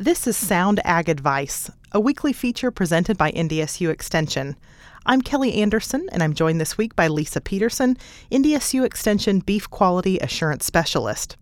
This is Sound Ag Advice, a weekly feature presented by NDSU Extension. I'm Kelli Anderson, and I'm joined this week by Lisa Pederson, NDSU Extension Beef Quality Assurance Specialist.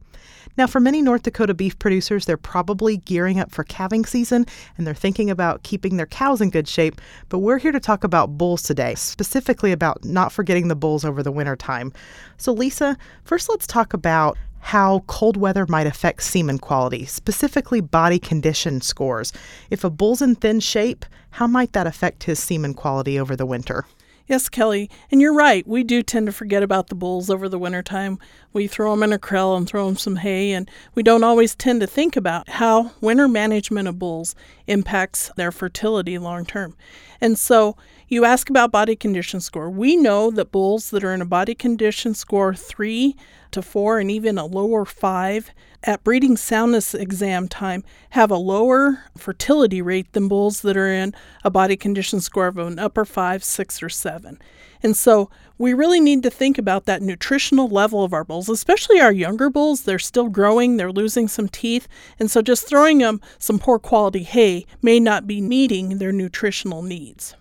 Now, for many North Dakota beef producers, they're probably gearing up for calving season and they're thinking about keeping their cows in good shape. But we're here to talk about bulls today, specifically about not forgetting the bulls over the winter time. So, Lisa, first let's talk about how cold weather might affect semen quality, specifically body condition scores. If a bull's in thin shape, how might that affect his semen quality over the winter? Yes, Kelli, and you're right. We do tend to forget about the bulls over the wintertime. We throw them in a corral and throw them some hay, and we don't always tend to think about how winter management of bulls impacts their fertility long term. And so you ask about body condition score. We know that bulls that are in a body condition score three to four and even a lower five at breeding soundness exam time have a lower fertility rate than bulls that are in a body condition score of an upper five, six, or seven. And so we really need to think about that nutritional level of our bulls, especially our younger bulls. They're still growing, they're losing some teeth. And so just throwing them some poor quality hay may not be meeting their nutritional needs.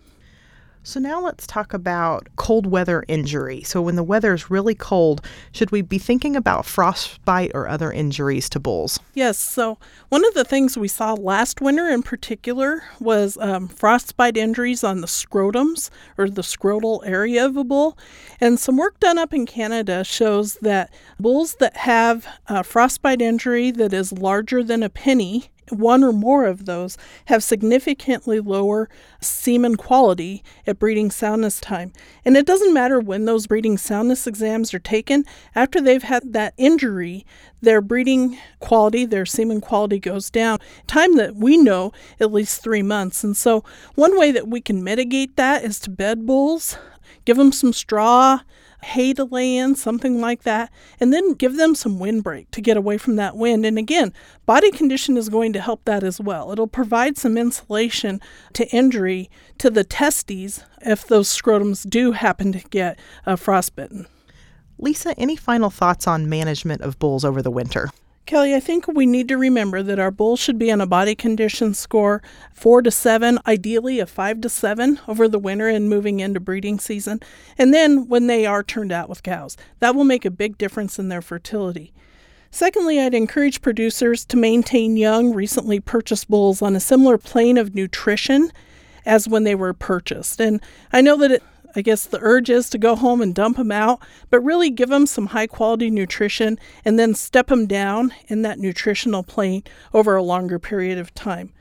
So now let's talk about cold weather injury. So when the weather is really cold, should we be thinking about frostbite or other injuries to bulls? Yes. So one of the things we saw last winter in particular was um, frostbite injuries on the scrotums or the scrotal area of a bull. And some work done up in Canada shows that bulls that have a frostbite injury that is larger than a penny one or more of those have significantly lower semen quality at breeding soundness time. And it doesn't matter when those breeding soundness exams are taken, after they've had that injury, their breeding quality, their semen quality goes down. Time that we know, at least three months. And so, one way that we can mitigate that is to bed bulls, give them some straw hay to lay in, something like that, and then give them some windbreak to get away from that wind. And again, body condition is going to help that as well. It'll provide some insulation to injury to the testes if those scrotums do happen to get uh, frostbitten. Lisa, any final thoughts on management of bulls over the winter? Kelli, I think we need to remember that our bulls should be on a body condition score four to seven, ideally a five to seven over the winter and moving into breeding season. And then when they are turned out with cows, that will make a big difference in their fertility. Secondly, I'd encourage producers to maintain young, recently purchased bulls on a similar plane of nutrition as when they were purchased. And I know that it, I guess the urge is to go home and dump them out, but really give them some high quality nutrition and then step them down in that nutritional plane over a longer period of time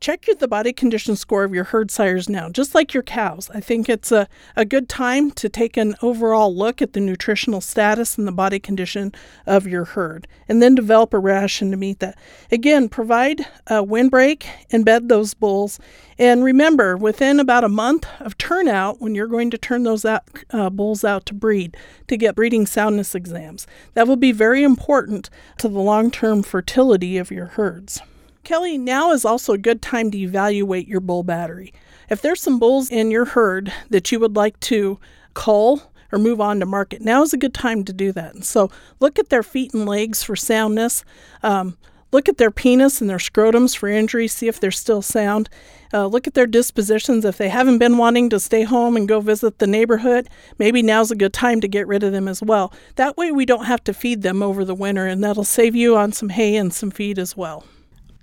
check the body condition score of your herd sires now, just like your cows. I think it's a, a good time to take an overall look at the nutritional status and the body condition of your herd, and then develop a ration to meet that. Again, provide a windbreak embed those bulls. And remember, within about a month of turnout, when you're going to turn those out, uh, bulls out to breed, to get breeding soundness exams, that will be very important to the long term fertility of your herds. Kelli, now is also a good time to evaluate your bull battery. If there's some bulls in your herd that you would like to cull or move on to market, now is a good time to do that. So look at their feet and legs for soundness. Um, look at their penis and their scrotums for injury, see if they're still sound. Uh, look at their dispositions. If they haven't been wanting to stay home and go visit the neighborhood, maybe now's a good time to get rid of them as well. That way, we don't have to feed them over the winter, and that'll save you on some hay and some feed as well.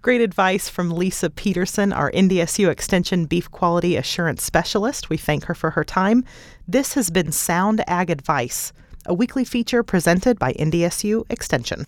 Great advice from Lisa Pederson, our NDSU Extension Beef Quality Assurance Specialist. We thank her for her time. This has been Sound Ag Advice, a weekly feature presented by NDSU Extension.